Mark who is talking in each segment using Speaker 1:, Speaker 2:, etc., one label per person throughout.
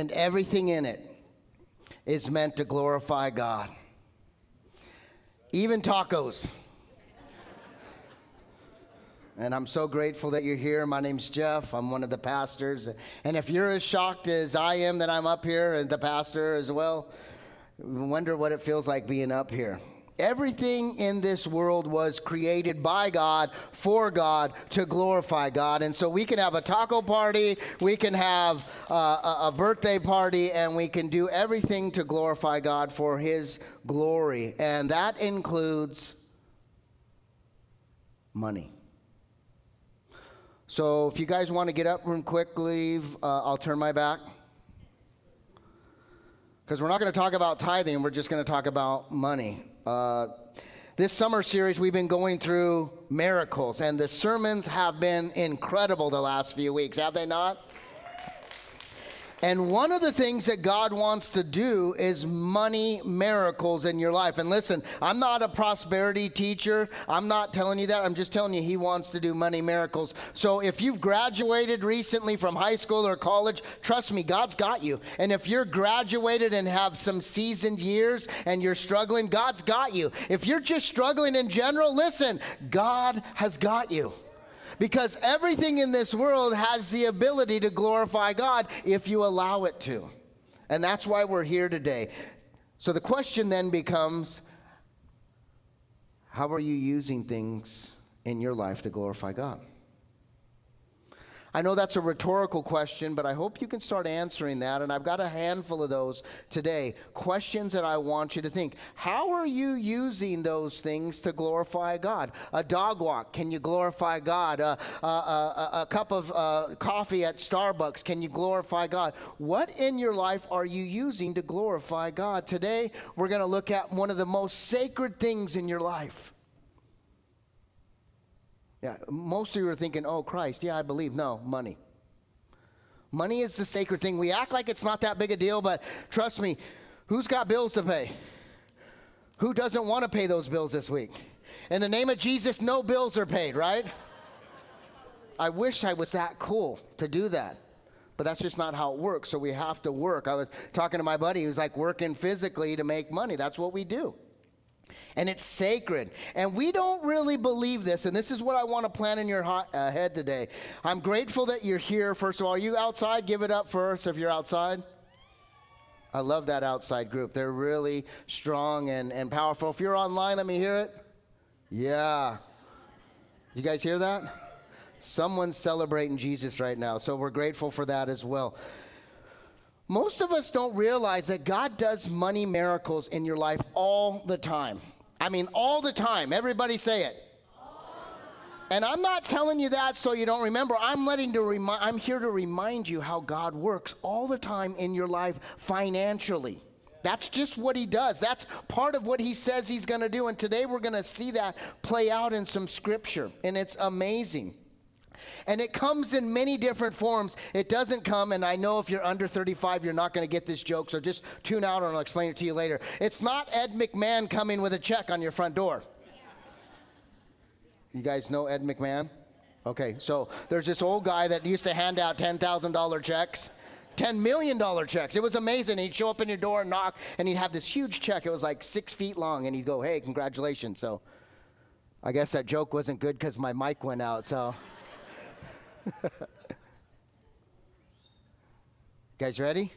Speaker 1: and everything in it is meant to glorify God. Even tacos. And I'm so grateful that you're here. My name's Jeff. I'm one of the pastors. And if you're as shocked as I am that I'm up here and the pastor as well, wonder what it feels like being up here. Everything in this world was created by God, for God, to glorify God. And so we can have a taco party, we can have uh, a birthday party, and we can do everything to glorify God for His glory. And that includes money. So if you guys want to get up real quickly, uh, I'll turn my back. Because we're not going to talk about tithing, we're just going to talk about money. Uh, this summer series, we've been going through miracles, and the sermons have been incredible the last few weeks, have they not? And one of the things that God wants to do is money miracles in your life. And listen, I'm not a prosperity teacher. I'm not telling you that. I'm just telling you He wants to do money miracles. So if you've graduated recently from high school or college, trust me, God's got you. And if you're graduated and have some seasoned years and you're struggling, God's got you. If you're just struggling in general, listen, God has got you. Because everything in this world has the ability to glorify God if you allow it to. And that's why we're here today. So the question then becomes how are you using things in your life to glorify God? I know that's a rhetorical question, but I hope you can start answering that. And I've got a handful of those today. Questions that I want you to think. How are you using those things to glorify God? A dog walk, can you glorify God? A, a, a, a cup of uh, coffee at Starbucks, can you glorify God? What in your life are you using to glorify God? Today, we're going to look at one of the most sacred things in your life. Yeah, most of you are thinking, oh, Christ, yeah, I believe. No, money. Money is the sacred thing. We act like it's not that big a deal, but trust me, who's got bills to pay? Who doesn't want to pay those bills this week? In the name of Jesus, no bills are paid, right? I wish I was that cool to do that. But that's just not how it works. So we have to work. I was talking to my buddy who's like working physically to make money. That's what we do and it's sacred. And we don't really believe this, and this is what I want to plant in your uh, head today. I'm grateful that you're here. First of all, are you outside? Give it up first if you're outside. I love that outside group. They're really strong and, and powerful. If you're online, let me hear it. Yeah. You guys hear that? Someone's celebrating Jesus right now, so we're grateful for that as well. Most of us don't realize that God does money miracles in your life all the time. I mean, all the time. Everybody say it. And I'm not telling you that so you don't remember. I'm letting to remi- I'm here to remind you how God works all the time in your life financially. That's just what he does. That's part of what he says he's going to do. And today we're going to see that play out in some scripture. And it's amazing. And it comes in many different forms. It doesn't come, and I know if you're under 35, you're not going to get this joke, so just tune out and I'll explain it to you later. It's not Ed McMahon coming with a check on your front door. You guys know Ed McMahon? Okay, so there's this old guy that used to hand out $10,000 checks. $10 million checks. It was amazing. He'd show up in your door and knock, and he'd have this huge check. It was like six feet long, and he'd go, Hey, congratulations. So I guess that joke wasn't good because my mic went out. So Guys ready?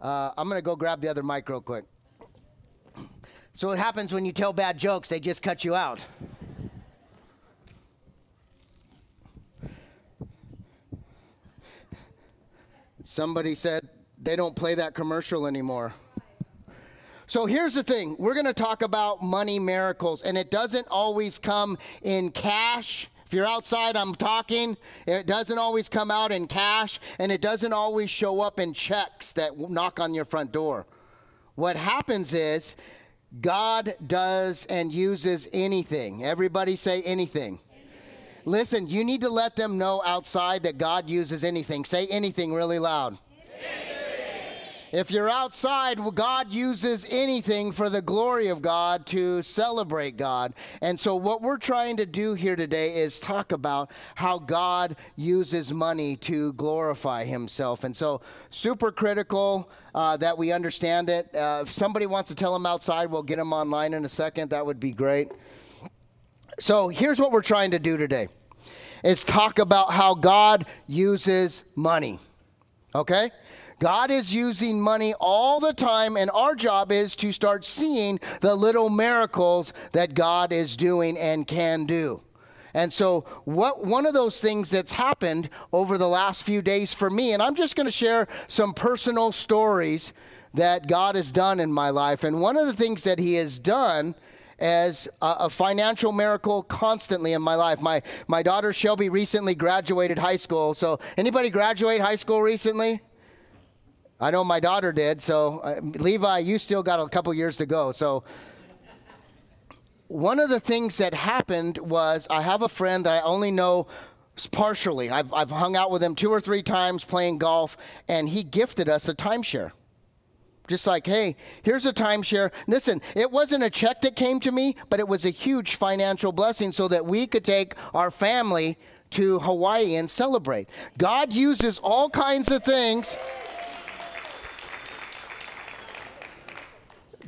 Speaker 1: Uh, I'm going to go grab the other mic real quick. So, what happens when you tell bad jokes? They just cut you out. Somebody said they don't play that commercial anymore. So here's the thing we're going to talk about money miracles, and it doesn't always come in cash you're outside, I'm talking. It doesn't always come out in cash, and it doesn't always show up in checks that knock on your front door. What happens is God does and uses anything. Everybody say anything. Listen, you need to let them know outside that God uses anything. Say anything really loud. If you're outside, God uses anything for the glory of God to celebrate God. And so, what we're trying to do here today is talk about how God uses money to glorify Himself. And so, super critical uh, that we understand it. Uh, if somebody wants to tell them outside, we'll get them online in a second. That would be great. So, here's what we're trying to do today is talk about how God uses money. Okay? God is using money all the time, and our job is to start seeing the little miracles that God is doing and can do. And so, what one of those things that's happened over the last few days for me, and I'm just going to share some personal stories that God has done in my life. And one of the things that He has done as a, a, financial miracle constantly in my life. My my daughter Shelby recently graduated high school. So, anybody graduate high school recently? I know my daughter did. So, uh, Levi, you still got a couple years to go. So, one of the things that happened was I have a friend that I only know partially. I've, I've hung out with him two or three times playing golf, and he gifted us a timeshare. Just like, hey, here's a timeshare. Listen, it wasn't a check that came to me, but it was a huge financial blessing so that we could take our family to Hawaii and celebrate. God uses all kinds of things.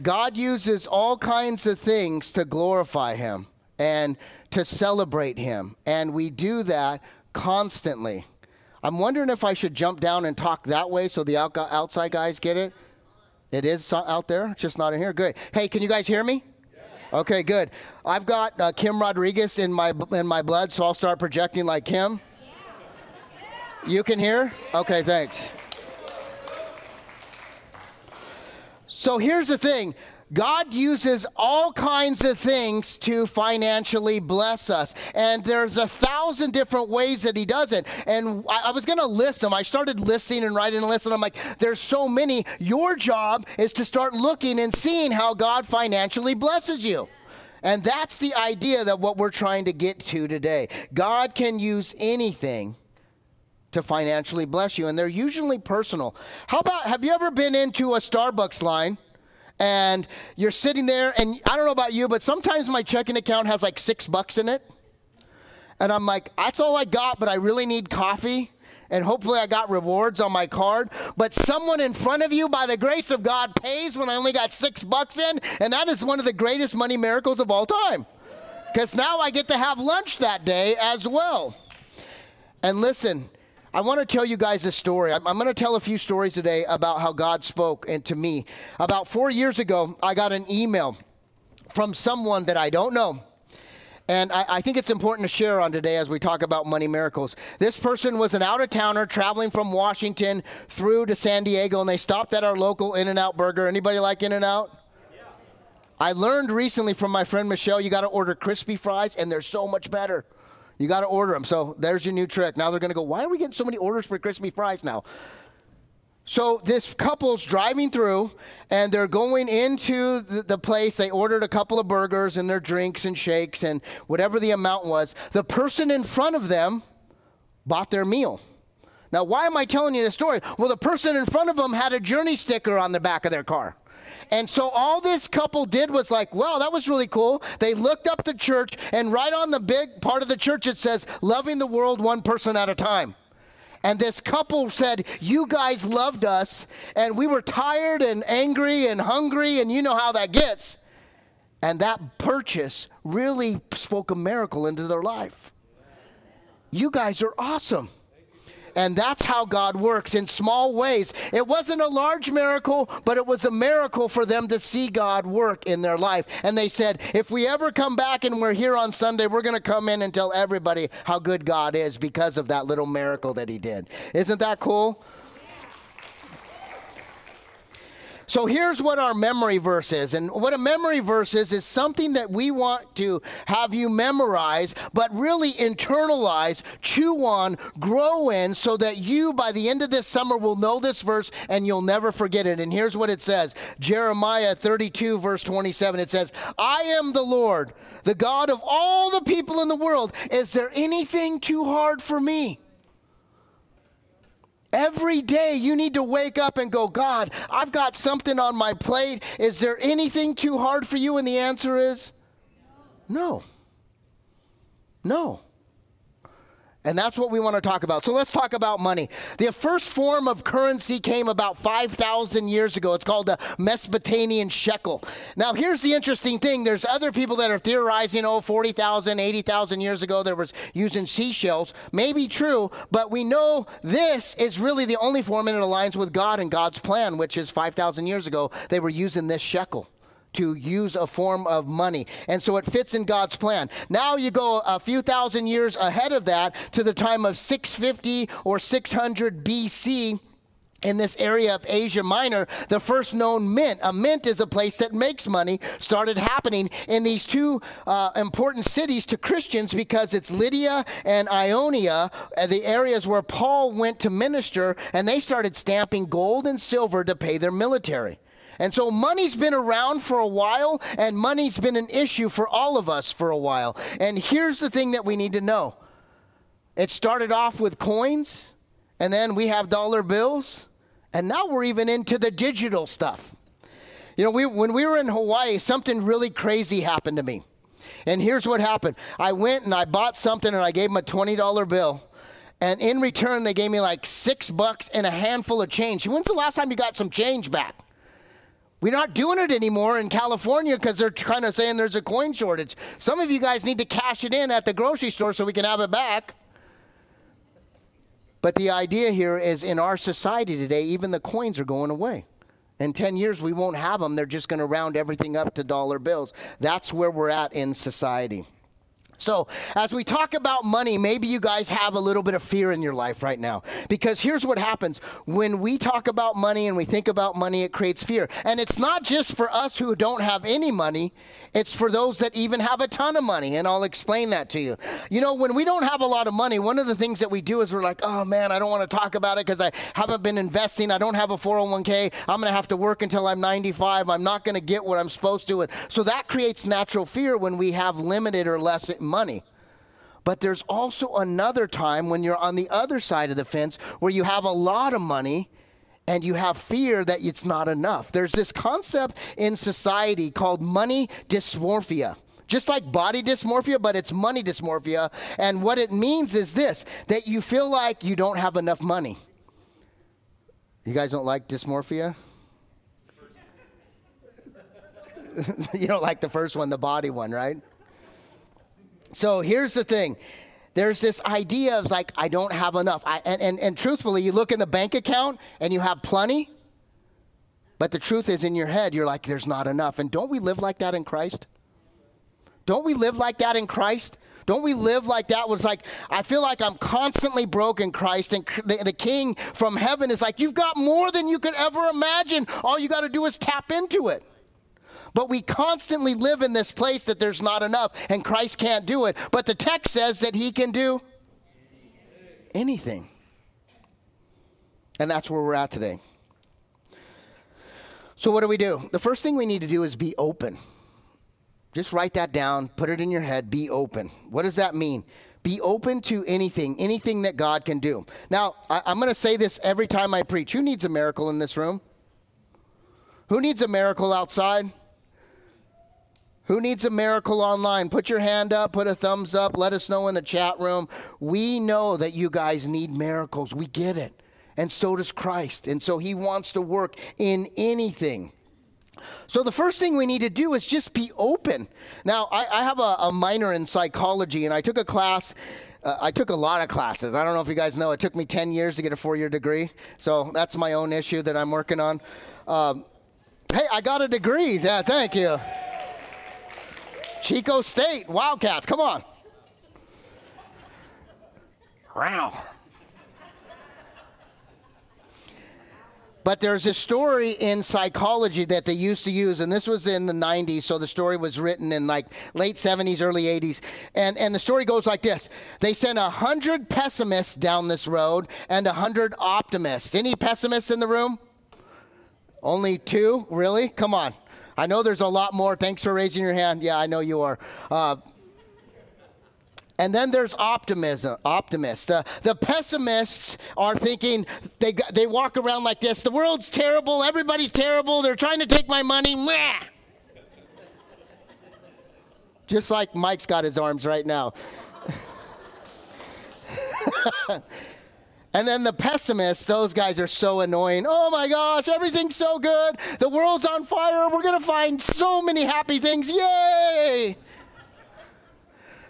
Speaker 1: God uses all kinds of things to glorify Him and to celebrate Him. And we do that constantly. I'm wondering if I should jump down and talk that way so the outside guys get it. It is out there, just not in here. Good. Hey, can you guys hear me? Okay, good. I've got uh, Kim Rodriguez in my in my blood, so I'll start projecting like Kim. You can hear? Okay, thanks. So here's the thing God uses all kinds of things to financially bless us. And there's a thousand different ways that He does it. And I, I was going to list them. I started listing and writing a list, and I'm like, there's so many. Your job is to start looking and seeing how God financially blesses you. And that's the idea that what we're trying to get to today. God can use anything to financially bless you, and they're usually personal. How about have you ever been into a Starbucks line? And you're sitting there, and I don't know about you, but sometimes my checking account has like six bucks in it. And I'm like, that's all I got, but I really need coffee and hopefully I got rewards on my card. But someone in front of you, by the grace of God, pays when I only got six bucks in, and that is one of the greatest money miracles of all time. Because now I get to have lunch that day as well. And listen, I want to tell you guys a story. I'm, I'm going to tell a few stories today about how God spoke and to me. About four years ago, I got an email from someone that I don't know. And I, I, think it's important to share on today as we talk about money miracles. This person was an out of towner traveling from Washington through to San Diego, and they stopped at our local In N Out burger. Anybody like In N Out? Yeah. I learned recently from my friend Michelle, you got to order crispy fries, and they're so much better. You got to order them. So there's your new trick. Now they're going to go, why are we getting so many orders for crispy fries now? So this couple's driving through and they're going into the, the, place. They ordered a couple of burgers and their drinks and shakes and whatever the amount was. The person in front of them bought their meal. Now, why am I telling you this story? Well, the person in front of them had a journey sticker on the back of their car. And so all this couple did was like, wow, that was really cool. They looked up the church, and right on the big part of the church, it says, loving the world one person at a time. And this couple said, You guys loved us, and we were tired and angry and hungry, and you know how that gets. And that purchase really spoke a miracle into their life. You guys are awesome. And that's how God works in small ways. It wasn't a large miracle, but it was a miracle for them to see God work in their life. And they said, if we ever come back and we're here on Sunday, we're going to come in and tell everybody how good God is because of that little miracle that He did. Isn't that cool? So here's what our memory verse is. And what a memory verse is, is something that we want to have you memorize, but really internalize, chew on, grow in, so that you, by the end of this summer, will know this verse and you'll never forget it. And here's what it says Jeremiah 32, verse 27. It says, I am the Lord, the God of all the people in the world. Is there anything too hard for me? Every day you need to wake up and go, God, I've got something on my plate. Is there anything too hard for you? And the answer is no. No. And that's what we want to talk about. So let's talk about money. The first form of currency came about 5,000 years ago. It's called the Mesopotamian shekel. Now, here's the interesting thing there's other people that are theorizing, oh, 40,000, 80,000 years ago, there was using seashells. Maybe true, but we know this is really the only form and it aligns with God and God's plan, which is 5,000 years ago, they were using this shekel to use a form of money. And so it fits in God's plan. Now you go a few thousand years ahead of that to the time of 650 or 600 BC in this area of Asia Minor, the first known mint. A mint is a place that makes money, started happening in these two uh, important cities to Christians because it's Lydia and Ionia, uh, the areas where Paul went to minister, and they started stamping gold and silver to pay their military. And so money's been around for a while, and money's been an issue for all of us for a while. And here's the thing that we need to know it started off with coins, and then we have dollar bills, and now we're even into the digital stuff. You know, we, when we were in Hawaii, something really crazy happened to me. And here's what happened I went and I bought something, and I gave them a $20 bill. And in return, they gave me like six bucks and a handful of change. When's the last time you got some change back? We're not doing it anymore in California because they're kind of saying there's a coin shortage. Some of you guys need to cash it in at the grocery store so we can have it back. But the idea here is in our society today, even the coins are going away. In 10 years, we won't have them. They're just going to round everything up to dollar bills. That's where we're at in society. So, as we talk about money, maybe you guys have a little bit of fear in your life right now. Because here's what happens when we talk about money and we think about money, it creates fear. And it's not just for us who don't have any money, it's for those that even have a ton of money. And I'll explain that to you. You know, when we don't have a lot of money, one of the things that we do is we're like, oh man, I don't want to talk about it because I haven't been investing. I don't have a 401k. I'm going to have to work until I'm 95. I'm not going to get what I'm supposed to. And so that creates natural fear when we have limited or less money. But there's also another time when you're on the other side of the fence where you have a lot of money and you have fear that it's not enough. There's this concept in society called money dysmorphia. Just like body dysmorphia, but it's money dysmorphia. And what it means is this that you feel like you don't have enough money. You guys don't like dysmorphia? you don't like the first one, the body one, right? So here's the thing there's this idea of like, I don't have enough. I, and, and, and truthfully, you look in the bank account and you have plenty, but the truth is in your head, you're like, there's not enough. And don't we live like that in Christ? Don't we live like that in Christ? Don't we live like that? Was like, I feel like I'm constantly broke in Christ, and the, the King from heaven is like, You've got more than you could ever imagine. All you got to do is tap into it. But we constantly live in this place that there's not enough and Christ can't do it. But the text says that he can do anything. And that's where we're at today. So, what do we do? The first thing we need to do is be open. Just write that down, put it in your head, be open. What does that mean? Be open to anything, anything that God can do. Now, I, am going to say this every time I preach. Who needs a miracle in this room? Who needs a miracle outside? Who needs a miracle online? Put your hand up, put a thumbs up, let us know in the chat room. We know that you guys need miracles. We get it. And so does Christ. And so he wants to work in anything. So the first thing we need to do is just be open. Now, I, I have a, a, minor in psychology, and I took a class. Uh, I took a lot of classes. I don't know if you guys know. It took me 10 years to get a four year degree. So that's my own issue that I'm working on. Um, hey, I got a degree. Yeah, thank you. Chico State, Wildcats, come on. Wow. But there's a story in psychology that they used to use, and this was in the 90s, so the story was written in like late 70s, early 80s. And, and the story goes like this They sent 100 pessimists down this road and 100 optimists. Any pessimists in the room? Only two? Really? Come on. I know there's a lot more. Thanks for raising your hand. Yeah, I know you are. Uh, And then there's optimism, optimists. Uh, the pessimists are thinking they they walk around like this: the world's terrible, everybody's terrible, they're trying to take my money. Mwah! Just like Mike's got his arms right now. And then the pessimists, those guys are so annoying. Oh my gosh, everything's so good. The world's on fire. We're going to find so many happy things. Yay!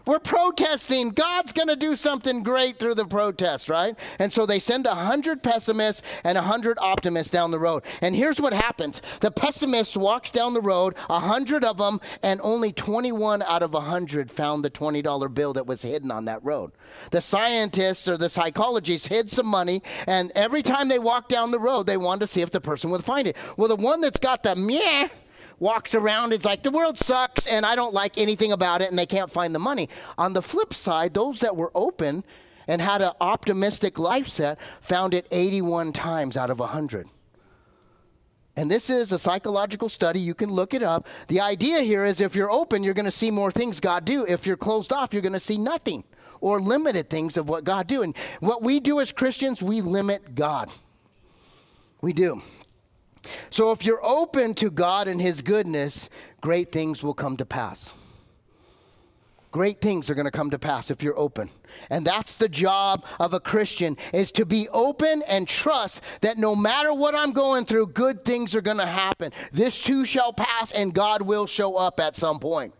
Speaker 1: We're protesting. God's going to do something great through the protest, right? And so they send 100 pessimists and 100 optimists down the road. And here's what happens the pessimist walks down the road, 100 of them, and only 21 out of 100 found the $20 bill that was hidden on that road. The scientists or the psychologists hid some money, and every time they walked down the road, they wanted to see if the person would find it. Well, the one that's got the meh, walks around it's like the world sucks and I don't like anything about it and they can't find the money. On the flip side, those that were open and had an optimistic life set found it 81 times out of 100. And this is a psychological study. You can look it up. The idea here is if you're open, you're going to see more things God do. If you're closed off, you're going to see nothing or limited things of what God do. And what we do as Christians, we limit God. We do. So if you're open to God and His goodness, great things will come to pass. Great things are going to come to pass if you're open. And that's the job of a Christian is to be open and trust that no matter what I'm going through, good things are going to happen. This too shall pass and God will show up at some point.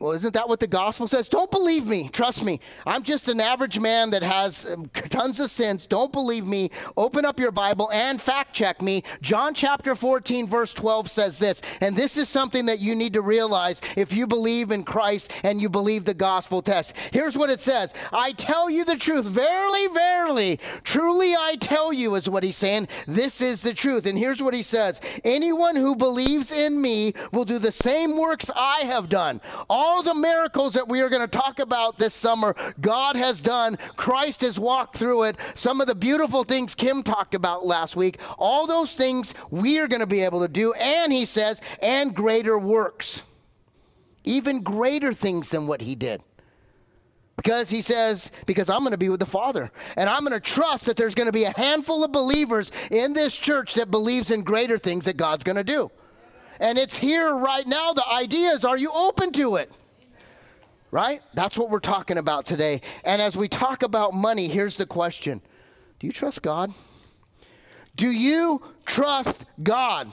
Speaker 1: Well, isn't that what the gospel says? Don't believe me. Trust me. I'm just an average man that has um, tons of sins. Don't believe me. Open up your Bible and fact check me. John chapter 14, verse 12 says this. And this is something that you need to realize if you believe in Christ and you believe the gospel test. Here's what it says I tell you the truth. Verily, verily, truly I tell you, is what he's saying. This is the truth. And here's what he says Anyone who believes in me will do the same works I have done. All all the miracles that we are going to talk about this summer, God has done. Christ has walked through it. Some of the beautiful things Kim talked about last week, all those things we are going to be able to do. And he says, and greater works, even greater things than what he did. Because he says, because I'm going to be with the Father. And I'm going to trust that there's going to be a handful of believers in this church that believes in greater things that God's going to do. And it's here right now. The idea is, are you open to it? Right? That's what we're talking about today. And as we talk about money, here's the question Do you trust God? Do you trust God?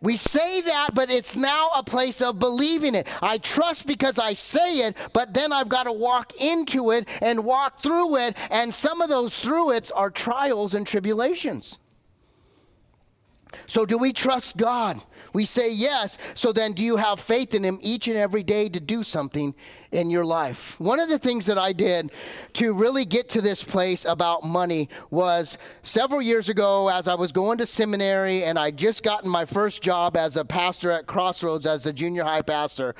Speaker 1: We say that, but it's now a place of believing it. I trust because I say it, but then I've got to walk into it and walk through it. And some of those through it's are trials and tribulations. So, do we trust God? We say yes. So, then do you have faith in Him each and every day to do something in your life? One of the things that I did to really get to this place about money was several years ago as I was going to seminary and I just gotten my first job as a pastor at Crossroads as a junior high pastor.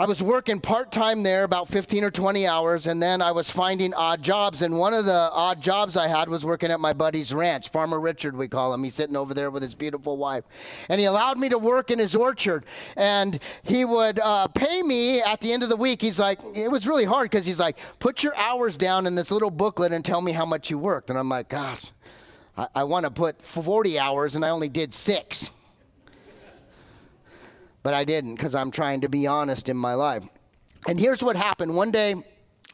Speaker 1: I was working part time there, about 15 or 20 hours, and then I was finding odd jobs. And one of the odd jobs I had was working at my buddy's ranch, Farmer Richard, we call him. He's sitting over there with his beautiful wife. And he allowed me to work in his orchard. And he would uh, pay me at the end of the week. He's like, it was really hard because he's like, put your hours down in this little booklet and tell me how much you worked. And I'm like, gosh, I, I want to put 40 hours, and I only did six but I didn't because I'm trying to be honest in my life. And here's what happened. One day,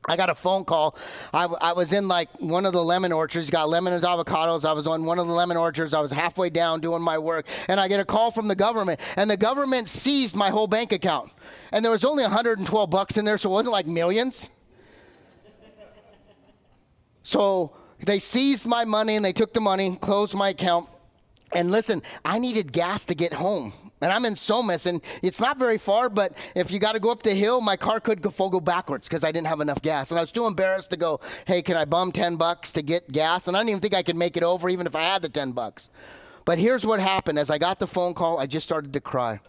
Speaker 1: I got a phone call. I, I, was in like one of the lemon orchards, got lemons, avocados. I was on one of the lemon orchards. I was halfway down doing my work, and I get a call from the government, and the government seized my whole bank account. And there was only 112 bucks in there, so it wasn't like millions. So they seized my money and they took the money, closed my account. And listen, I needed gas to get home. And I'm in Somis, and it's not very far, but if you got to go up the hill, my car could go, go backwards because I didn't have enough gas. And I was too embarrassed to go, hey, can I bum 10 bucks to get gas? And I didn't even think I could make it over even if I had the 10 bucks. But here's what happened. As I got the phone call, I just started to cry.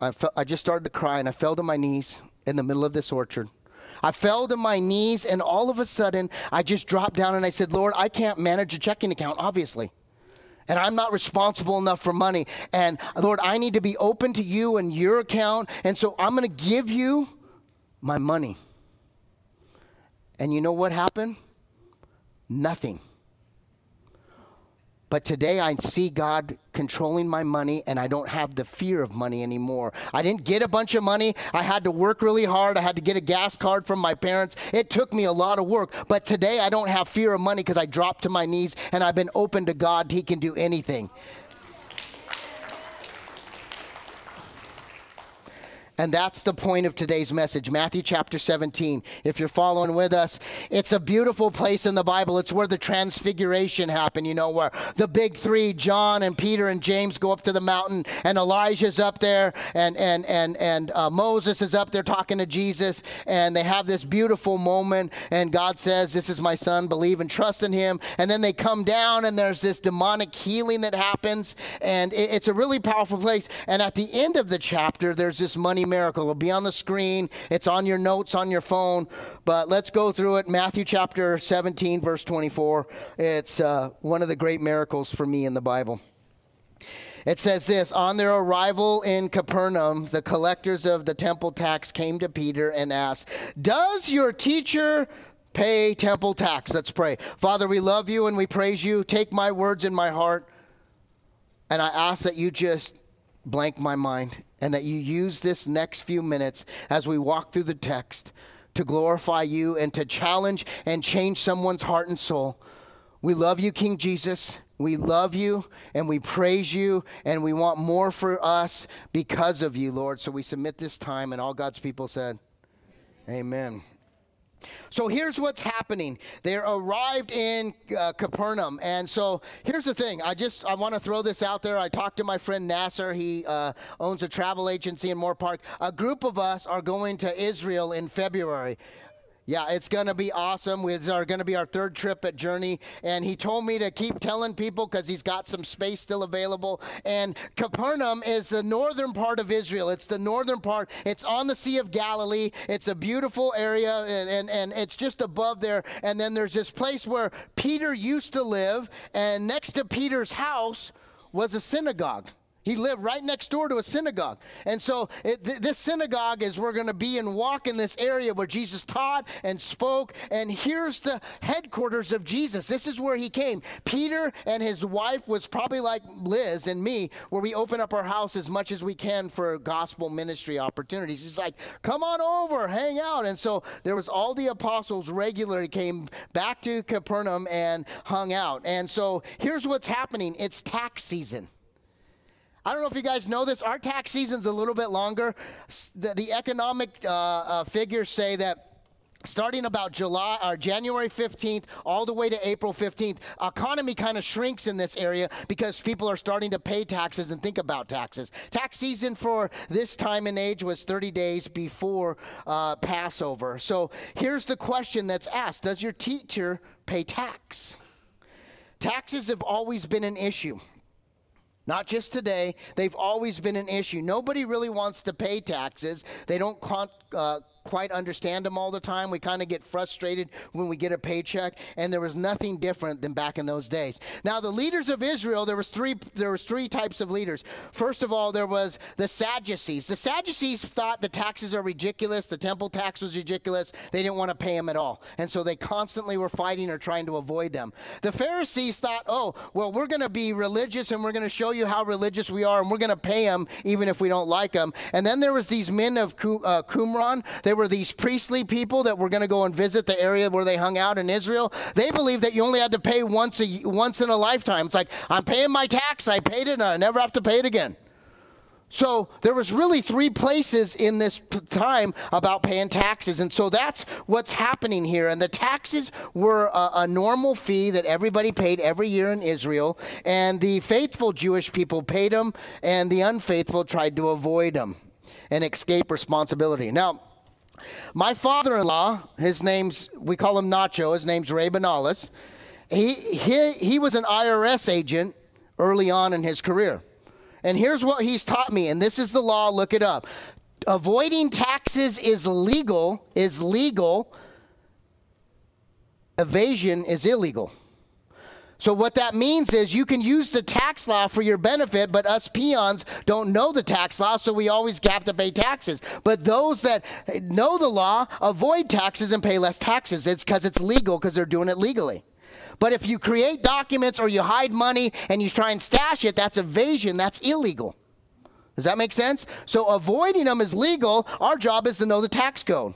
Speaker 1: I, fe- I just started to cry, and I fell to my knees in the middle of this orchard. I fell to my knees, and all of a sudden, I just dropped down and I said, Lord, I can't manage a checking account, obviously. And I'm not responsible enough for money. And Lord, I need to be open to you and your account. And so I'm going to give you my money. And you know what happened? Nothing. But today I see God controlling my money and I don't have the fear of money anymore. I didn't get a bunch of money. I had to work really hard. I had to get a gas card from my parents. It took me a lot of work. But today I don't have fear of money because I dropped to my knees and I've been open to God. He can do anything. And that's the point of today's message, Matthew chapter 17. If you're following with us, it's a beautiful place in the Bible. It's where the transfiguration happened, you know, where the big three, John and Peter and James, go up to the mountain, and Elijah's up there, and, and, and, and uh, Moses is up there talking to Jesus, and they have this beautiful moment, and God says, This is my son, believe and trust in him. And then they come down, and there's this demonic healing that happens, and it, it's a really powerful place. And at the end of the chapter, there's this money miracle. It'll be on the screen, it's on your notes on your phone. But let's go through it. Matthew chapter 17, verse 24. It's uh, one of the great miracles for me in the Bible. It says this On their arrival in Capernaum, the collectors of the temple tax came to Peter and asked, Does your teacher pay temple tax? Let's pray. Father, we love you and we praise you. Take my words in my heart. And I ask that you just blank my mind and that you use this next few minutes as we walk through the text to glorify you and to challenge and change someone's heart and soul. We love you, King Jesus. We love you and we praise you and we want more for us because of you, Lord. So we submit this time, and all God's people said, Amen. So here's what's happening. They arrived in uh, Capernaum, and so here's the thing. I just I want to throw this out there. I talked to my friend Nasser. He uh, owns a travel agency in Moorpark. A group of us are going to Israel in February. Yeah, it's going to be awesome. It's going to be our third trip at Journey. And he told me to keep telling people because he's got some space still available. And Capernaum is the northern part of Israel. It's the northern part. It's on the Sea of Galilee. It's a beautiful area, and, and, and it's just above there. And then there's this place where Peter used to live. And next to Peter's house was a synagogue. He lived right next door to a synagogue. And so it, th- this synagogue is we're going to be and walk in this area where Jesus taught and spoke. And here's the headquarters of Jesus. This is where he came. Peter and his wife was probably like Liz and me, where we open up our house as much as we can for gospel ministry opportunities. He's like, come on over, hang out. And so there was all the apostles regularly came back to Capernaum and hung out. And so here's what's happening. It's tax season. I don't know if you guys know this. Our tax season's a little bit longer. The, the economic uh, uh, figures say that starting about July or January 15th all the way to April 15th, economy kind of shrinks in this area because people are starting to pay taxes and think about taxes. Tax season for this time and age was 30 days before uh, Passover. So here's the question that's asked: Does your teacher pay tax? Taxes have always been an issue. Not just today, they've always been an issue. Nobody really wants to pay taxes. They don't uh, quite understand them all the time. We kind of get frustrated when we get a paycheck, and there was nothing different than back in those days. Now, the leaders of Israel, there was three there was three types of leaders. First of all, there was the Sadducees. The Sadducees thought the taxes are ridiculous, the temple tax was ridiculous. They didn't want to pay them at all. And so they constantly were fighting or trying to avoid them. The Pharisees thought, "Oh, well, we're going to be religious and we're going to show you how religious we are and we're going to pay them even if we don't like them." And then there was these men of uh, Qumran. They they were these priestly people that were going to go and visit the area where they hung out in Israel. They believed that you only had to pay once a once in a lifetime. It's like I'm paying my tax, I paid it, and I never have to pay it again. So there was really three places in this time about paying taxes, and so that's what's happening here. And the taxes were a, a, normal fee that everybody paid every year in Israel, and the faithful Jewish people paid them, and the unfaithful tried to avoid them and escape responsibility. Now. My father in law, his name's, we call him Nacho, his name's Ray Benalis. He, he, he was an IRS agent early on in his career. And here's what he's taught me, and this is the law, look it up. Avoiding taxes is legal, is legal. Evasion is illegal. So, what that means is you can use the tax law for your benefit, but us peons don't know the tax law, so we always have to pay taxes. But those that know the law avoid taxes and pay less taxes. It's because it's legal, because they're doing it legally. But if you create documents or you hide money and you try and stash it, that's evasion, that's illegal. Does that make sense? So, avoiding them is legal. Our job is to know the tax code.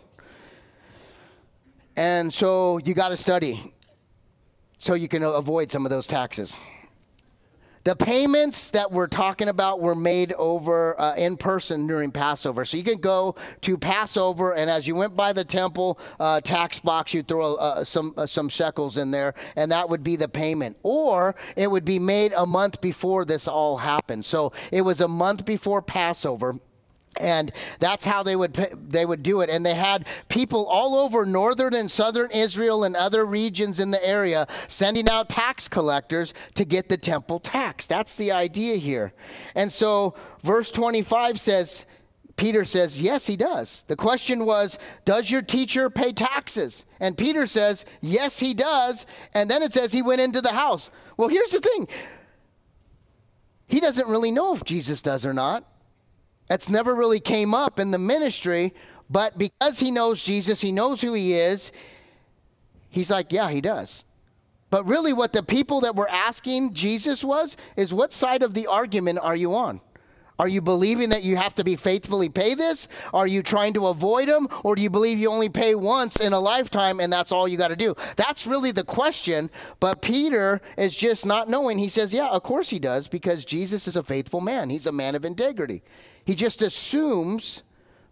Speaker 1: And so, you got to study so you can avoid some of those taxes. The payments that we're talking about were made over uh, in person during Passover. So you can go to Passover, and as you went by the temple uh, tax box, you throw uh, some uh, some shekels in there, and that would be the payment. Or it would be made a month before this all happened. So it was a month before Passover and that's how they would they would do it. And they had people all over northern and southern Israel and other regions in the area sending out tax collectors to get the temple tax that's the idea here. And so verse 25 says Peter says yes he does. The question was does your teacher pay taxes? And Peter says yes he does. And then it says he went into the house. Well here's the thing. He doesn't really know if Jesus does or not that's never really came up in the ministry, but because he knows Jesus, he knows who he is, he's like, yeah, he does. But really, what the people that were asking Jesus was, is what side of the argument are you on? Are you believing that you have to be faithfully pay this? Are you trying to avoid them? Or do you believe you only pay once in a lifetime and that's all you got to do? That's really the question. But Peter is just not knowing. He says, Yeah, of course he does, because Jesus is a faithful man. He's a man of integrity. He just assumes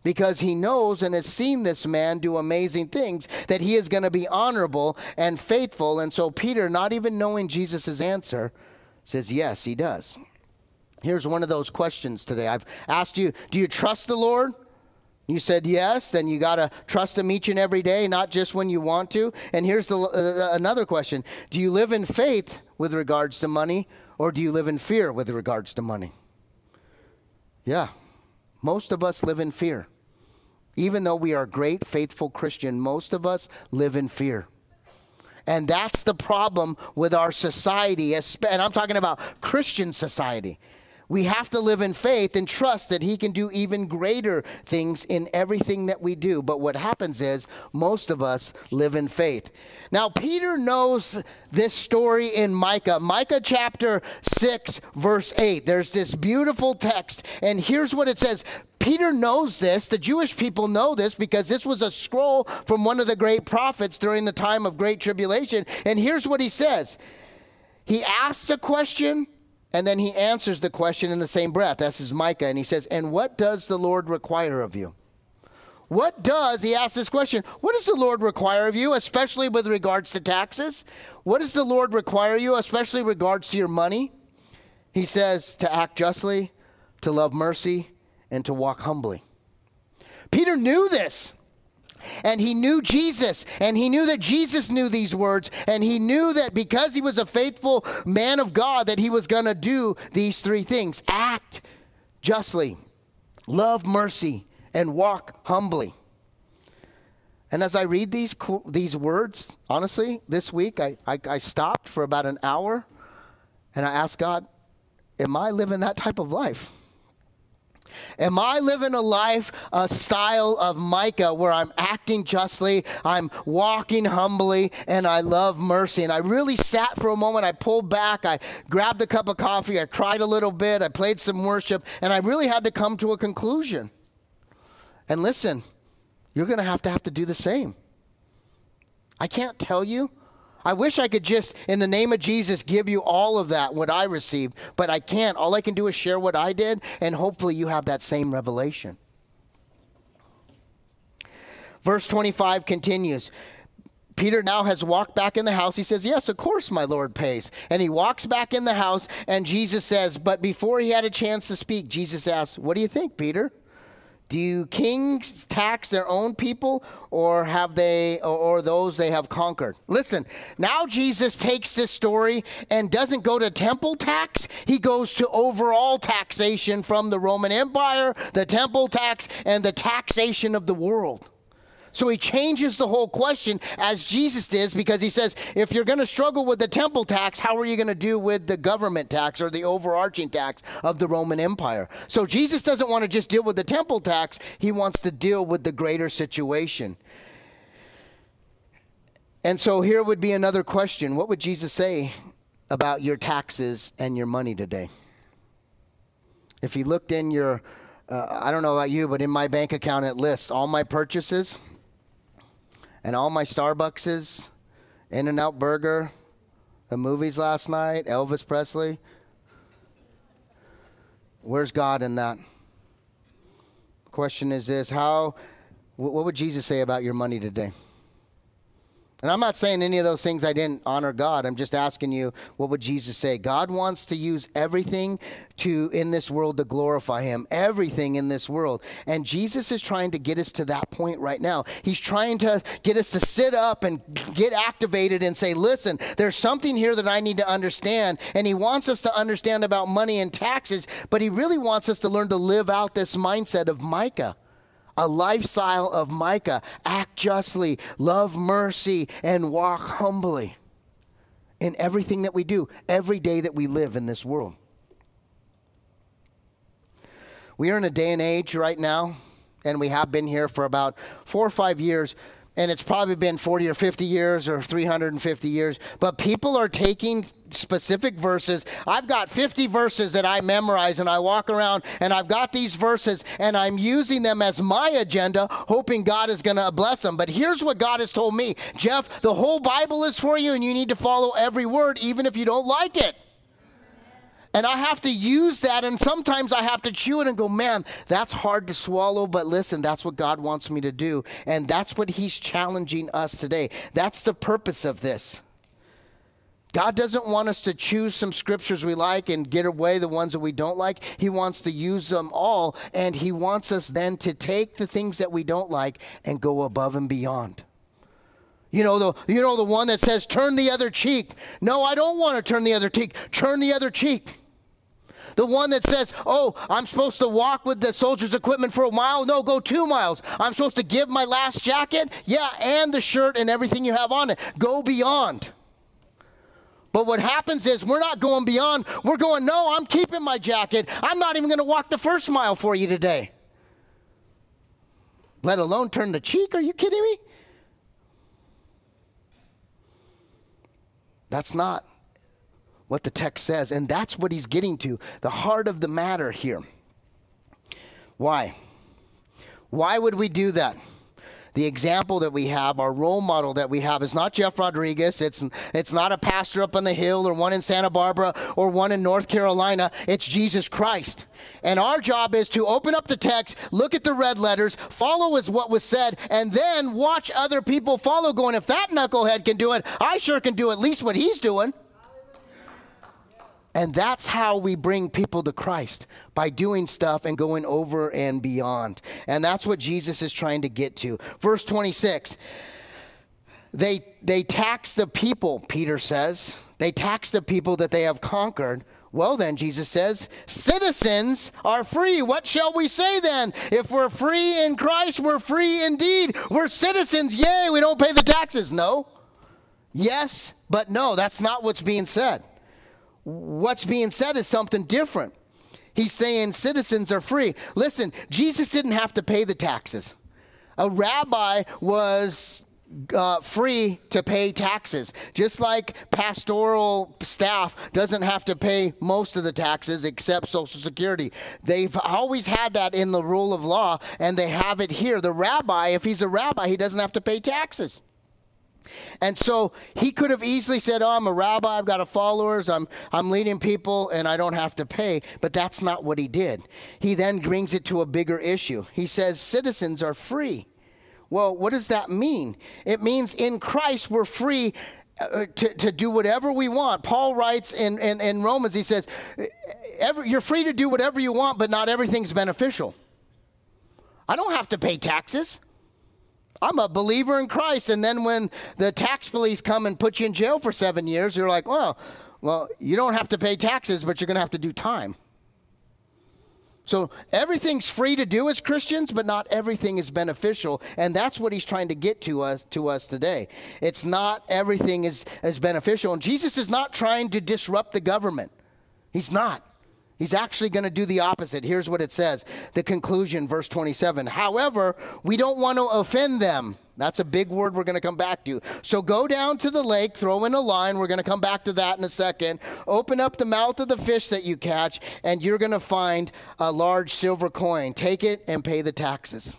Speaker 1: because he knows and has seen this man do amazing things that he is going to be honorable and faithful. And so Peter, not even knowing Jesus' answer, says, Yes, he does. Here's one of those questions today. I've asked you, Do you trust the Lord? You said yes, then you got to trust him each and every day, not just when you want to. And here's the, uh, another question Do you live in faith with regards to money, or do you live in fear with regards to money? Yeah, most of us live in fear. Even though we are great, faithful Christian, most of us live in fear. And that's the problem with our society, and I'm talking about Christian society. We have to live in faith and trust that He can do even greater things in everything that we do. But what happens is most of us live in faith. Now, Peter knows this story in Micah, Micah chapter 6, verse 8. There's this beautiful text, and here's what it says Peter knows this. The Jewish people know this because this was a scroll from one of the great prophets during the time of great tribulation. And here's what he says He asks a question and then he answers the question in the same breath. That's his Micah. And he says, And what does the Lord require of you? What does, he asks this question, what does the Lord require of you, especially with regards to taxes? What does the Lord require you, especially regards to your money? He says to act justly, to love mercy, and to walk humbly. Peter knew this and he knew Jesus, and he knew that Jesus knew these words, and he knew that because he was a faithful man of God, that he was going to do these three things act justly, love mercy, and walk humbly. And as I read these, these words, honestly, this week I, I, I stopped for about an hour and I asked God, Am I living that type of life? Am I living a life, a style of Micah where I'm acting justly, I'm walking humbly, and I love mercy? And I really sat for a moment. I pulled back. I grabbed a cup of coffee. I cried a little bit. I played some worship. And I really had to come to a conclusion. And listen, you're going to have to have to do the same. I can't tell you I wish I could just, in the name of Jesus, give you all of that, what I received, but I can't. All I can do is share what I did, and hopefully you have that same revelation. Verse 25 continues. Peter now has walked back in the house. He says, Yes, of course, my Lord pays. And he walks back in the house, and Jesus says, But before he had a chance to speak, Jesus asks, What do you think, Peter? Do kings tax their own people or have they or those they have conquered? Listen, now Jesus takes this story and doesn't go to temple tax, he goes to overall taxation from the Roman Empire, the temple tax and the taxation of the world. So he changes the whole question as Jesus does because he says, if you're going to struggle with the temple tax, how are you going to do with the government tax or the overarching tax of the Roman Empire? So Jesus doesn't want to just deal with the temple tax, he wants to deal with the greater situation. And so here would be another question What would Jesus say about your taxes and your money today? If he looked in your, uh, I don't know about you, but in my bank account, it lists all my purchases and all my Starbuckses, In N Out Burger, the movies last night, Elvis Presley. Where's God in that? Question is this How, what would Jesus say about your money today? And I'm not saying any of those things I didn't honor God. I'm just asking you, what would Jesus say? God wants to use everything to in this world to glorify him. Everything in this world. And Jesus is trying to get us to that point right now. He's trying to get us to sit up and get activated and say, "Listen, there's something here that I need to understand." And he wants us to understand about money and taxes, but he really wants us to learn to live out this mindset of Micah a lifestyle of Micah act justly, love mercy, and walk humbly in everything that we do, every day that we live in this world. We are in a day and age right now, and we have been here for about four or five years and it's probably been 40 or 50 years or 350 years, but people are taking specific verses. I've got 50 verses that I memorize and I walk around and I've got these verses and I'm using them as my agenda, hoping God is going to bless them. But here's what God has told me Jeff, the whole Bible is for you and you need to follow every word, even if you don't like it. And I have to use that, and sometimes I have to chew it and go, man, that's hard to swallow, but listen, that's what God wants me to do. And that's what He's challenging us today. That's the purpose of this. God doesn't want us to choose some scriptures we like and get away the ones that we don't like. He wants to use them all, and He wants us then to take the things that we don't like and go above and beyond. You know the you know the one that says turn the other cheek. No, I don't want to turn the other cheek. Turn the other cheek. The one that says, oh, I'm supposed to walk with the soldier's equipment for a mile. No, go two miles. I'm supposed to give my last jacket. Yeah, and the shirt and everything you have on it. Go beyond. But what happens is we're not going beyond. We're going, no, I'm keeping my jacket. I'm not even going to walk the first mile for you today. Let alone turn the cheek. Are you kidding me? That's not what the text says. And that's what he's getting to the heart of the matter here. Why? Why would we do that? The example that we have, our role model that we have, is not Jeff Rodriguez. It's, it's not a pastor up on the hill or one in Santa Barbara or one in North Carolina. It's Jesus Christ. And our job is to open up the text, look at the red letters, follow as what was said, and then watch other people follow, going, if that knucklehead can do it, I sure can do at least what he's doing. And that's how we bring people to Christ by doing stuff and going over and beyond. And that's what Jesus is trying to get to. Verse 26 they, they tax the people, Peter says. They tax the people that they have conquered. Well, then, Jesus says, citizens are free. What shall we say then? If we're free in Christ, we're free indeed. We're citizens. Yay, we don't pay the taxes. No. Yes, but no, that's not what's being said what's being said is something different. He's saying citizens are free. Listen, Jesus didn't have to pay the taxes. A rabbi was uh, free to pay taxes, just like pastoral staff doesn't have to pay most of the taxes except Social Security. They've always had that in the rule of law, and they have it here. The rabbi, if he's a rabbi, he doesn't have to pay taxes. And so he could have easily said, Oh, I'm a rabbi, I've got a followers, I'm, I'm leading people, and I don't have to pay. But that's not what he did. He then brings it to a bigger issue. He says, Citizens are free. Well, what does that mean? It means in Christ we're free uh, to, to do whatever we want. Paul writes in, in, in Romans, he says, every, You're free to do whatever you want, but not everything's beneficial. I don't have to pay taxes. I'm a believer in Christ. And then when the tax police come and put you in jail for seven years, you're like, well, well, you don't have to pay taxes, but you're going to have to do time. So everything's free to do as Christians, but not everything is beneficial, and that's what he's trying to get to us to us today. It's not everything is, is beneficial, and Jesus is not trying to disrupt the government. He's not. He's actually going to do the opposite. Here's what it says the conclusion, verse 27. However, we don't want to offend them. That's a big word we're going to come back to. So go down to the lake, throw in a line. We're going to come back to that in a second. Open up the mouth of the fish that you catch, and you're going to find a large silver coin. Take it and pay the taxes.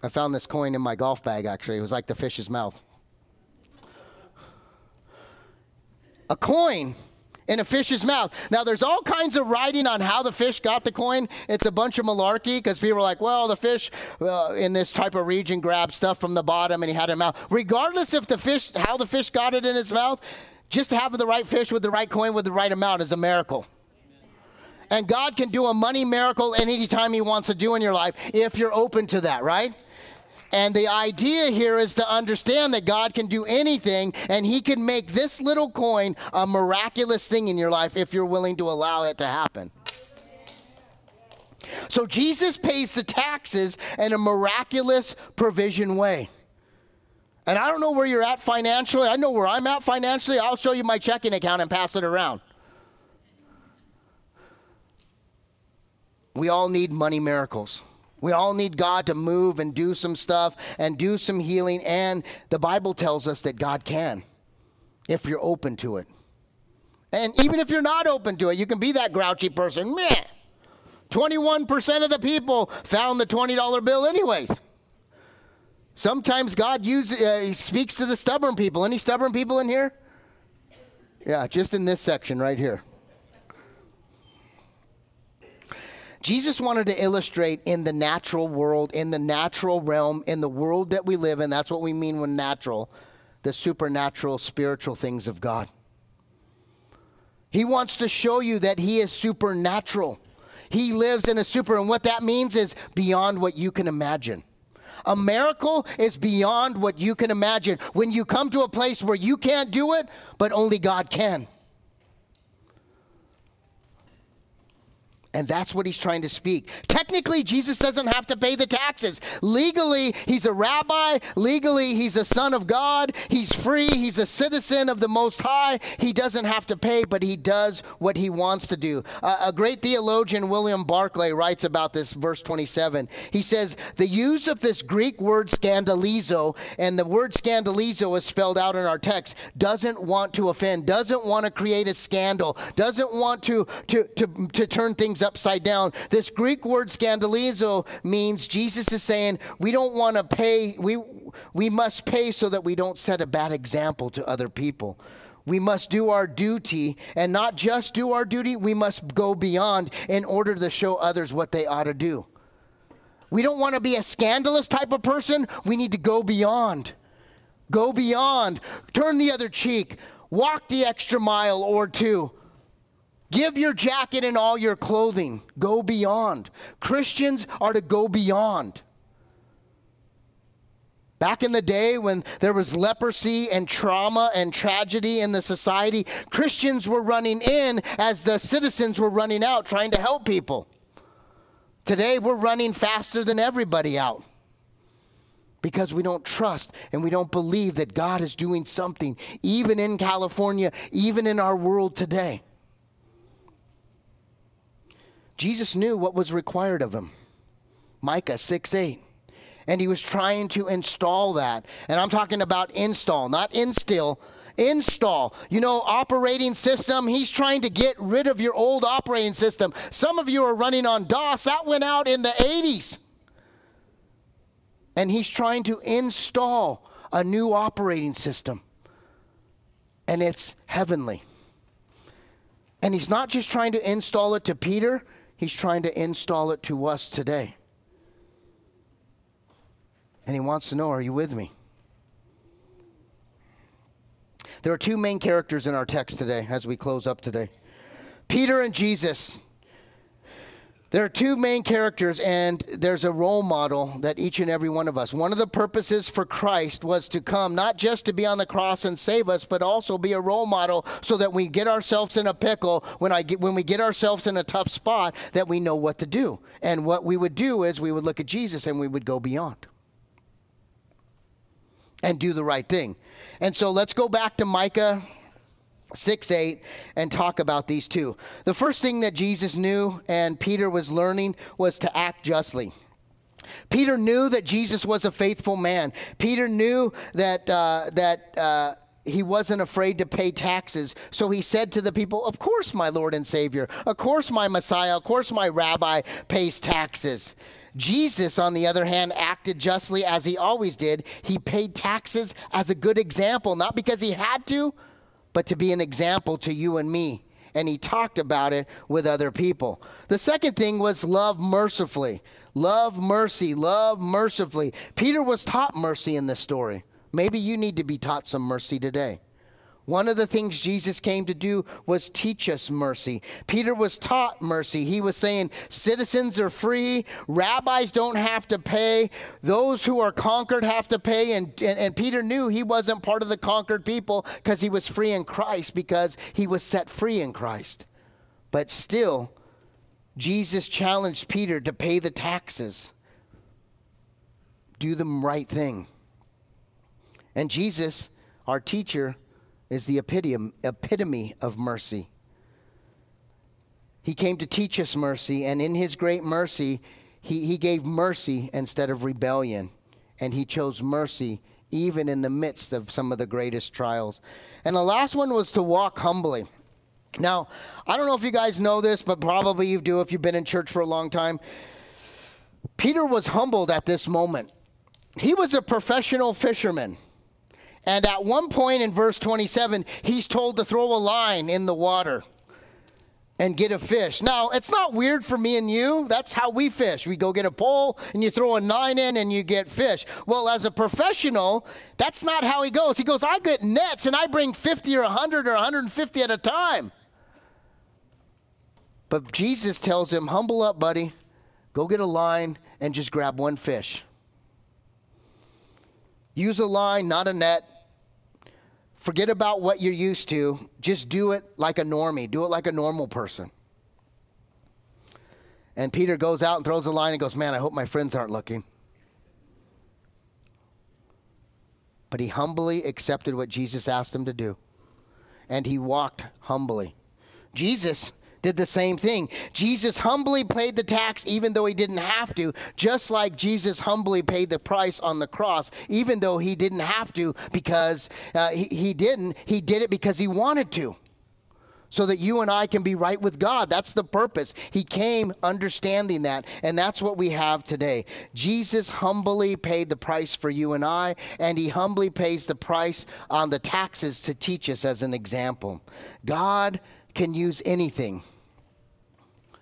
Speaker 1: I found this coin in my golf bag, actually. It was like the fish's mouth. A coin in a fish's mouth. Now, there's all kinds of writing on how the fish got the coin. It's a bunch of malarkey because people are like, well, the fish uh, in this type of region grabbed stuff from the bottom and he had it mouth. Regardless if the fish, how the fish got it in its mouth, just having the right fish with the right coin with the right amount is a miracle. And God can do a money miracle anytime He wants to do in your life if you're open to that, right? And the idea here is to understand that God can do anything and He can make this little coin a miraculous thing in your life if you're willing to allow it to happen. So Jesus pays the taxes in a miraculous provision way. And I don't know where you're at financially. I know where I'm at financially. I'll show you my checking account and pass it around. We all need money miracles. We all need God to move and do some stuff and do some healing. And the Bible tells us that God can if you're open to it. And even if you're not open to it, you can be that grouchy person. Meh. 21% of the people found the $20 bill, anyways. Sometimes God use, uh, speaks to the stubborn people. Any stubborn people in here? Yeah, just in this section right here. Jesus wanted to illustrate in the natural world, in the natural realm, in the world that we live in. That's what we mean when natural, the supernatural, spiritual things of God. He wants to show you that He is supernatural. He lives in a super, and what that means is beyond what you can imagine. A miracle is beyond what you can imagine. When you come to a place where you can't do it, but only God can. And that's what he's trying to speak. Technically, Jesus doesn't have to pay the taxes. Legally, he's a rabbi. Legally, he's a son of God. He's free. He's a citizen of the Most High. He doesn't have to pay, but he does what he wants to do. Uh, a great theologian, William Barclay, writes about this, verse 27. He says, The use of this Greek word scandalizo, and the word scandalizo is spelled out in our text, doesn't want to offend, doesn't want to create a scandal, doesn't want to, to, to, to turn things upside down. This Greek word scandalizo means Jesus is saying we don't want to pay, we, we must pay so that we don't set a bad example to other people. We must do our duty and not just do our duty, we must go beyond in order to show others what they ought to do. We don't want to be a scandalous type of person. We need to go beyond. Go beyond. Turn the other cheek. Walk the extra mile or two. Give your jacket and all your clothing. Go beyond. Christians are to go beyond. Back in the day when there was leprosy and trauma and tragedy in the society, Christians were running in as the citizens were running out trying to help people. Today we're running faster than everybody out because we don't trust and we don't believe that God is doing something, even in California, even in our world today. Jesus knew what was required of him. Micah 6 8. And he was trying to install that. And I'm talking about install, not instill. Install. You know, operating system, he's trying to get rid of your old operating system. Some of you are running on DOS. That went out in the 80s. And he's trying to install a new operating system. And it's heavenly. And he's not just trying to install it to Peter, He's trying to install it to us today. And he wants to know are you with me? There are two main characters in our text today as we close up today Peter and Jesus. There are two main characters, and there's a role model that each and every one of us. One of the purposes for Christ was to come, not just to be on the cross and save us, but also be a role model so that we get ourselves in a pickle, when, I get, when we get ourselves in a tough spot, that we know what to do. And what we would do is we would look at Jesus and we would go beyond and do the right thing. And so let's go back to Micah 6 8 and talk about these two. The first thing that Jesus knew and Peter was learning was to act justly. Peter knew that Jesus was a faithful man. Peter knew that, uh, that uh, he wasn't afraid to pay taxes. So he said to the people, Of course, my Lord and Savior. Of course, my Messiah. Of course, my rabbi pays taxes. Jesus, on the other hand, acted justly as he always did. He paid taxes as a good example, not because he had to, but to be an example to you and me. And he talked about it with other people. The second thing was love mercifully. Love mercy, love mercifully. Peter was taught mercy in this story. Maybe you need to be taught some mercy today. One of the things Jesus came to do was teach us mercy. Peter was taught mercy. He was saying citizens are free, rabbis don't have to pay, those who are conquered have to pay. And, and, and Peter knew he wasn't part of the conquered people because he was free in Christ, because he was set free in Christ. But still, Jesus challenged Peter to pay the taxes, do the right thing. And Jesus, our teacher, is the epitome, epitome of mercy. He came to teach us mercy, and in his great mercy, he, he gave mercy instead of rebellion. And he chose mercy even in the midst of some of the greatest trials. And the last one was to walk humbly. Now, I don't know if you guys know this, but probably you do if you've been in church for a long time. Peter was humbled at this moment. He was a professional fisherman. And at one point in verse 27, he's told to throw a line in the water and get a fish. Now, it's not weird for me and you. That's how we fish. We go get a pole and you throw a line in and you get fish. Well, as a professional, that's not how he goes. He goes, I get nets and I bring 50 or 100 or 150 at a time. But Jesus tells him, Humble up, buddy. Go get a line and just grab one fish. Use a line, not a net. Forget about what you're used to. Just do it like a normie. Do it like a normal person. And Peter goes out and throws a line and goes, Man, I hope my friends aren't looking. But he humbly accepted what Jesus asked him to do. And he walked humbly. Jesus did the same thing. Jesus humbly paid the tax even though he didn't have to, just like Jesus humbly paid the price on the cross, even though he didn't have to because uh, he, he didn't. He did it because he wanted to. So that you and I can be right with God. That's the purpose. He came understanding that. And that's what we have today. Jesus humbly paid the price for you and I, and he humbly pays the price on the taxes to teach us as an example. God can use anything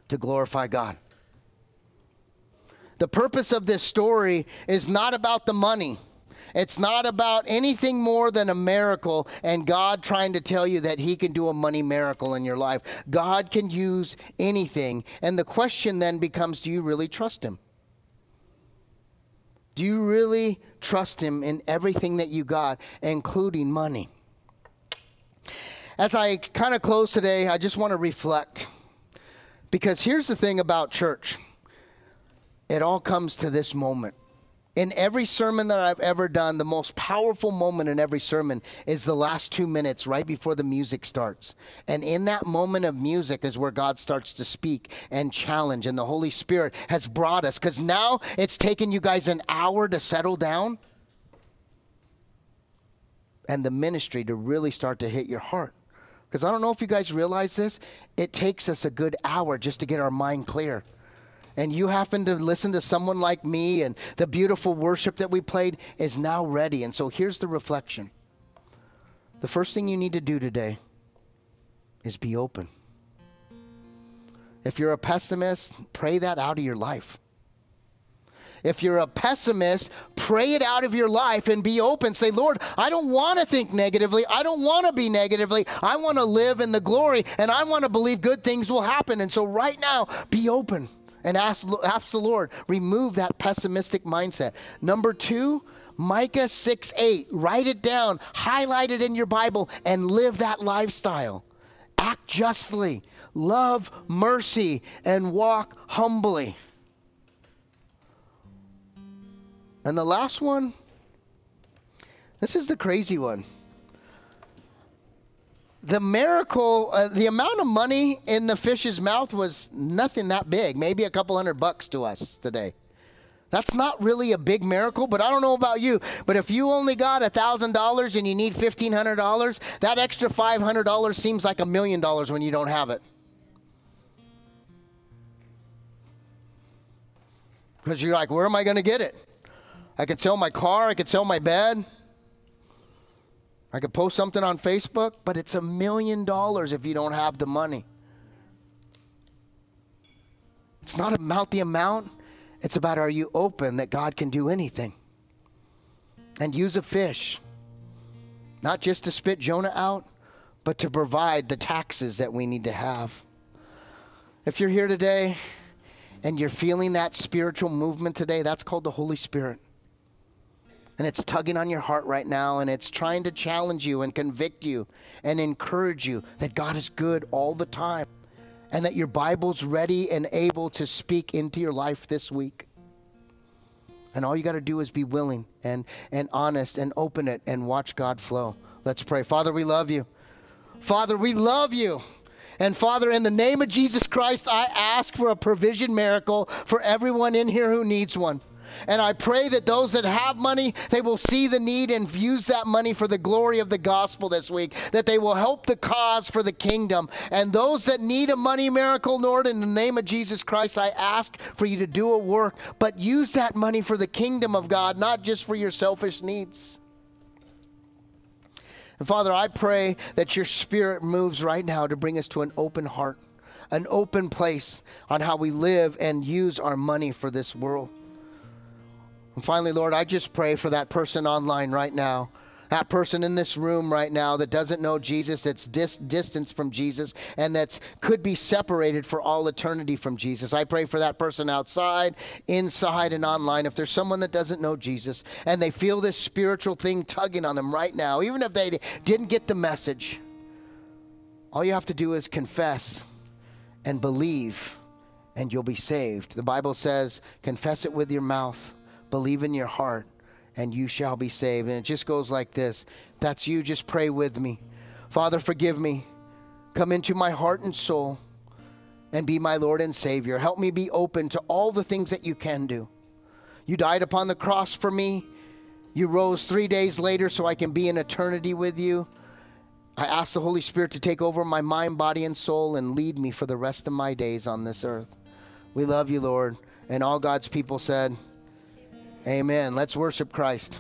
Speaker 1: to glorify God. The purpose of this story is not about the money. It's not about anything more than a miracle and God trying to tell you that He can do a money miracle in your life. God can use anything. And the question then becomes do you really trust Him? Do you really trust Him in everything that you got, including money? As I kind of close today, I just want to reflect. Because here's the thing about church it all comes to this moment. In every sermon that I've ever done, the most powerful moment in every sermon is the last two minutes right before the music starts. And in that moment of music is where God starts to speak and challenge, and the Holy Spirit has brought us. Because now it's taken you guys an hour to settle down and the ministry to really start to hit your heart. Because I don't know if you guys realize this, it takes us a good hour just to get our mind clear. And you happen to listen to someone like me, and the beautiful worship that we played is now ready. And so here's the reflection the first thing you need to do today is be open. If you're a pessimist, pray that out of your life. If you're a pessimist, pray it out of your life and be open. Say, Lord, I don't want to think negatively. I don't want to be negatively. I want to live in the glory and I want to believe good things will happen. And so, right now, be open and ask, ask the Lord, remove that pessimistic mindset. Number two, Micah 6 8. Write it down, highlight it in your Bible, and live that lifestyle. Act justly, love mercy, and walk humbly. And the last one, this is the crazy one. The miracle, uh, the amount of money in the fish's mouth was nothing that big, maybe a couple hundred bucks to us today. That's not really a big miracle, but I don't know about you. But if you only got $1,000 and you need $1,500, that extra $500 seems like a million dollars when you don't have it. Because you're like, where am I going to get it? I could sell my car, I could sell my bed. I could post something on Facebook, but it's a million dollars if you don't have the money. It's not about the amount, it's about are you open that God can do anything? And use a fish, not just to spit Jonah out, but to provide the taxes that we need to have. If you're here today and you're feeling that spiritual movement today, that's called the Holy Spirit and it's tugging on your heart right now and it's trying to challenge you and convict you and encourage you that God is good all the time and that your Bible's ready and able to speak into your life this week. And all you got to do is be willing and, and honest and open it and watch God flow. Let's pray. Father, we love you. Father, we love you. And Father, in the name of Jesus Christ, I ask for a provision miracle for everyone in here who needs one. And I pray that those that have money, they will see the need and use that money for the glory of the gospel this week, that they will help the cause for the kingdom. And those that need a money miracle, Lord, in the name of Jesus Christ, I ask for you to do a work, but use that money for the kingdom of God, not just for your selfish needs. And Father, I pray that your spirit moves right now to bring us to an open heart, an open place on how we live and use our money for this world. And finally, Lord, I just pray for that person online right now. That person in this room right now that doesn't know Jesus, that's dis- distance from Jesus, and that could be separated for all eternity from Jesus. I pray for that person outside, inside, and online. If there's someone that doesn't know Jesus and they feel this spiritual thing tugging on them right now, even if they didn't get the message, all you have to do is confess and believe, and you'll be saved. The Bible says, confess it with your mouth believe in your heart, and you shall be saved. And it just goes like this. that's you, just pray with me. Father, forgive me. Come into my heart and soul and be my Lord and Savior. Help me be open to all the things that you can do. You died upon the cross for me. You rose three days later so I can be in eternity with you. I ask the Holy Spirit to take over my mind, body, and soul and lead me for the rest of my days on this earth. We love you, Lord. And all God's people said, Amen. Let's worship Christ.